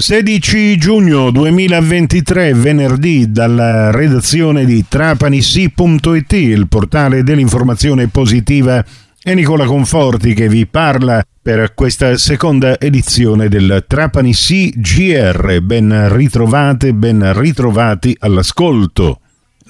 16 giugno 2023, venerdì, dalla redazione di trapanissi.it, il portale dell'informazione positiva, è Nicola Conforti che vi parla per questa seconda edizione del Trapani GR. Ben ritrovate, ben ritrovati all'ascolto.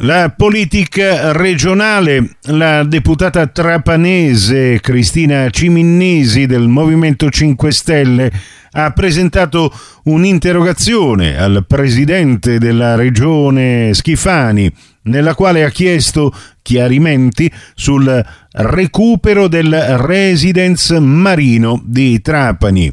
La politica regionale, la deputata trapanese Cristina Ciminnisi del Movimento 5 Stelle ha presentato un'interrogazione al presidente della regione Schifani nella quale ha chiesto chiarimenti sul recupero del residence marino di Trapani.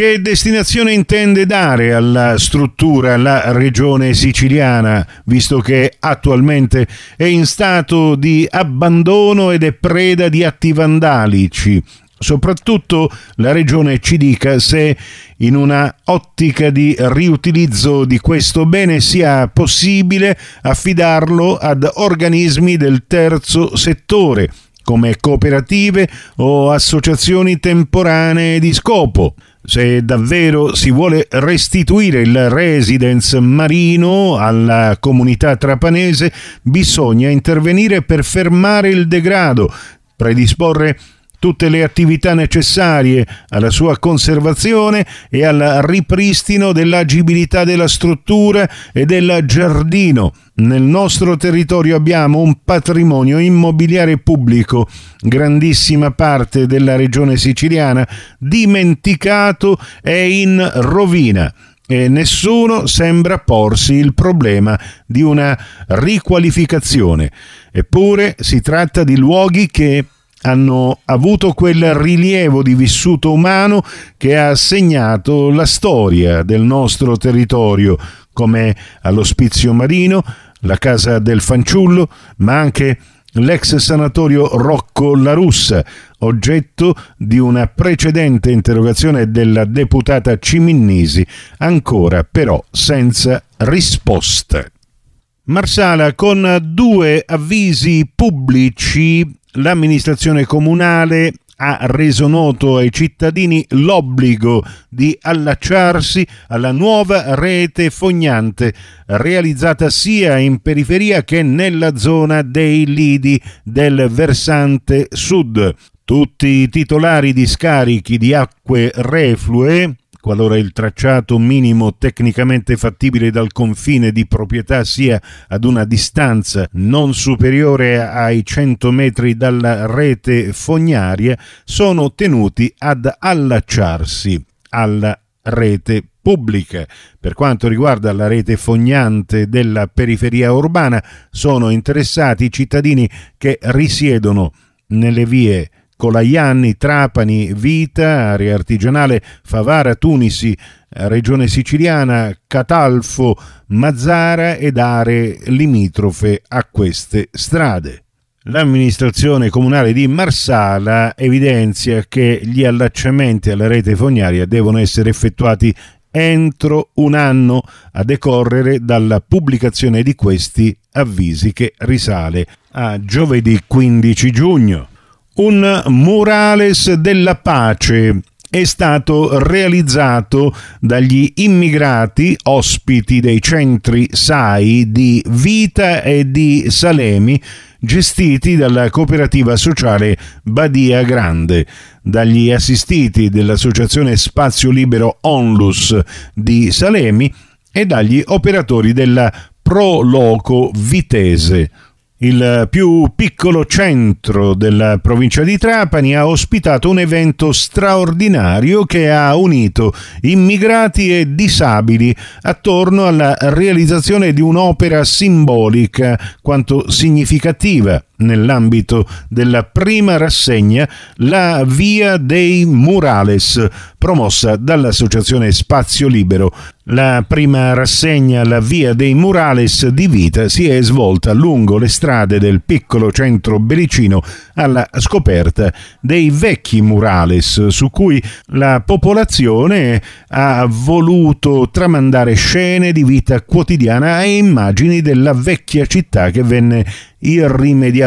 Che destinazione intende dare alla struttura la regione siciliana, visto che attualmente è in stato di abbandono ed è preda di atti vandalici? Soprattutto la regione ci dica se in una ottica di riutilizzo di questo bene sia possibile affidarlo ad organismi del terzo settore, come cooperative o associazioni temporanee di scopo. Se davvero si vuole restituire il residence marino alla comunità trapanese, bisogna intervenire per fermare il degrado, predisporre tutte le attività necessarie alla sua conservazione e al ripristino dell'agibilità della struttura e del giardino. Nel nostro territorio abbiamo un patrimonio immobiliare pubblico, grandissima parte della regione siciliana, dimenticato e in rovina e nessuno sembra porsi il problema di una riqualificazione. Eppure si tratta di luoghi che hanno avuto quel rilievo di vissuto umano che ha segnato la storia del nostro territorio, come all'ospizio marino, la casa del fanciullo, ma anche l'ex sanatorio Rocco La Russa, oggetto di una precedente interrogazione della deputata Ciminnisi, ancora però senza risposta. Marsala con due avvisi pubblici l'amministrazione comunale ha reso noto ai cittadini l'obbligo di allacciarsi alla nuova rete fognante realizzata sia in periferia che nella zona dei lidi del versante sud. Tutti i titolari di scarichi di acque reflue qualora il tracciato minimo tecnicamente fattibile dal confine di proprietà sia ad una distanza non superiore ai 100 metri dalla rete fognaria, sono tenuti ad allacciarsi alla rete pubblica. Per quanto riguarda la rete fognante della periferia urbana, sono interessati i cittadini che risiedono nelle vie Colaianni, Trapani, Vita, area artigianale, Favara, Tunisi, regione siciliana, Catalfo, Mazzara ed aree limitrofe a queste strade. L'amministrazione comunale di Marsala evidenzia che gli allacciamenti alla rete fognaria devono essere effettuati entro un anno a decorrere dalla pubblicazione di questi avvisi che risale a giovedì 15 giugno. Un murales della pace è stato realizzato dagli immigrati ospiti dei centri SAI di Vita e di Salemi gestiti dalla cooperativa sociale Badia Grande, dagli assistiti dell'associazione Spazio Libero Onlus di Salemi e dagli operatori della Pro Loco Vitese. Il più piccolo centro della provincia di Trapani ha ospitato un evento straordinario che ha unito immigrati e disabili attorno alla realizzazione di un'opera simbolica quanto significativa nell'ambito della prima rassegna La Via dei Murales, promossa dall'Associazione Spazio Libero. La prima rassegna La Via dei Murales di Vita si è svolta lungo le strade del piccolo centro belicino alla scoperta dei vecchi murales su cui la popolazione ha voluto tramandare scene di vita quotidiana e immagini della vecchia città che venne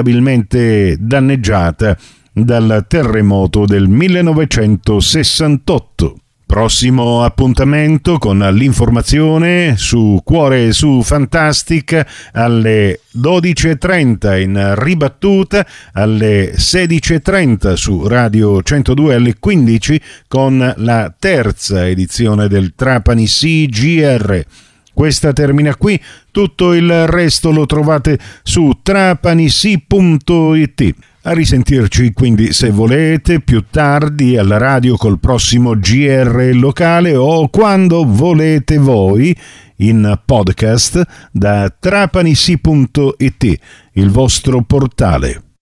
irrimediabilmente danneggiata dal terremoto del 1968 Prossimo appuntamento con l'informazione su Cuore e su Fantastic alle 12.30 in ribattuta, alle 16.30 su Radio 102 alle 15 con la terza edizione del Trapani CGR. Questa termina qui, tutto il resto lo trovate su trapanisi.it. A risentirci quindi se volete più tardi alla radio col prossimo GR locale o quando volete voi in podcast da trapanisi.it, il vostro portale.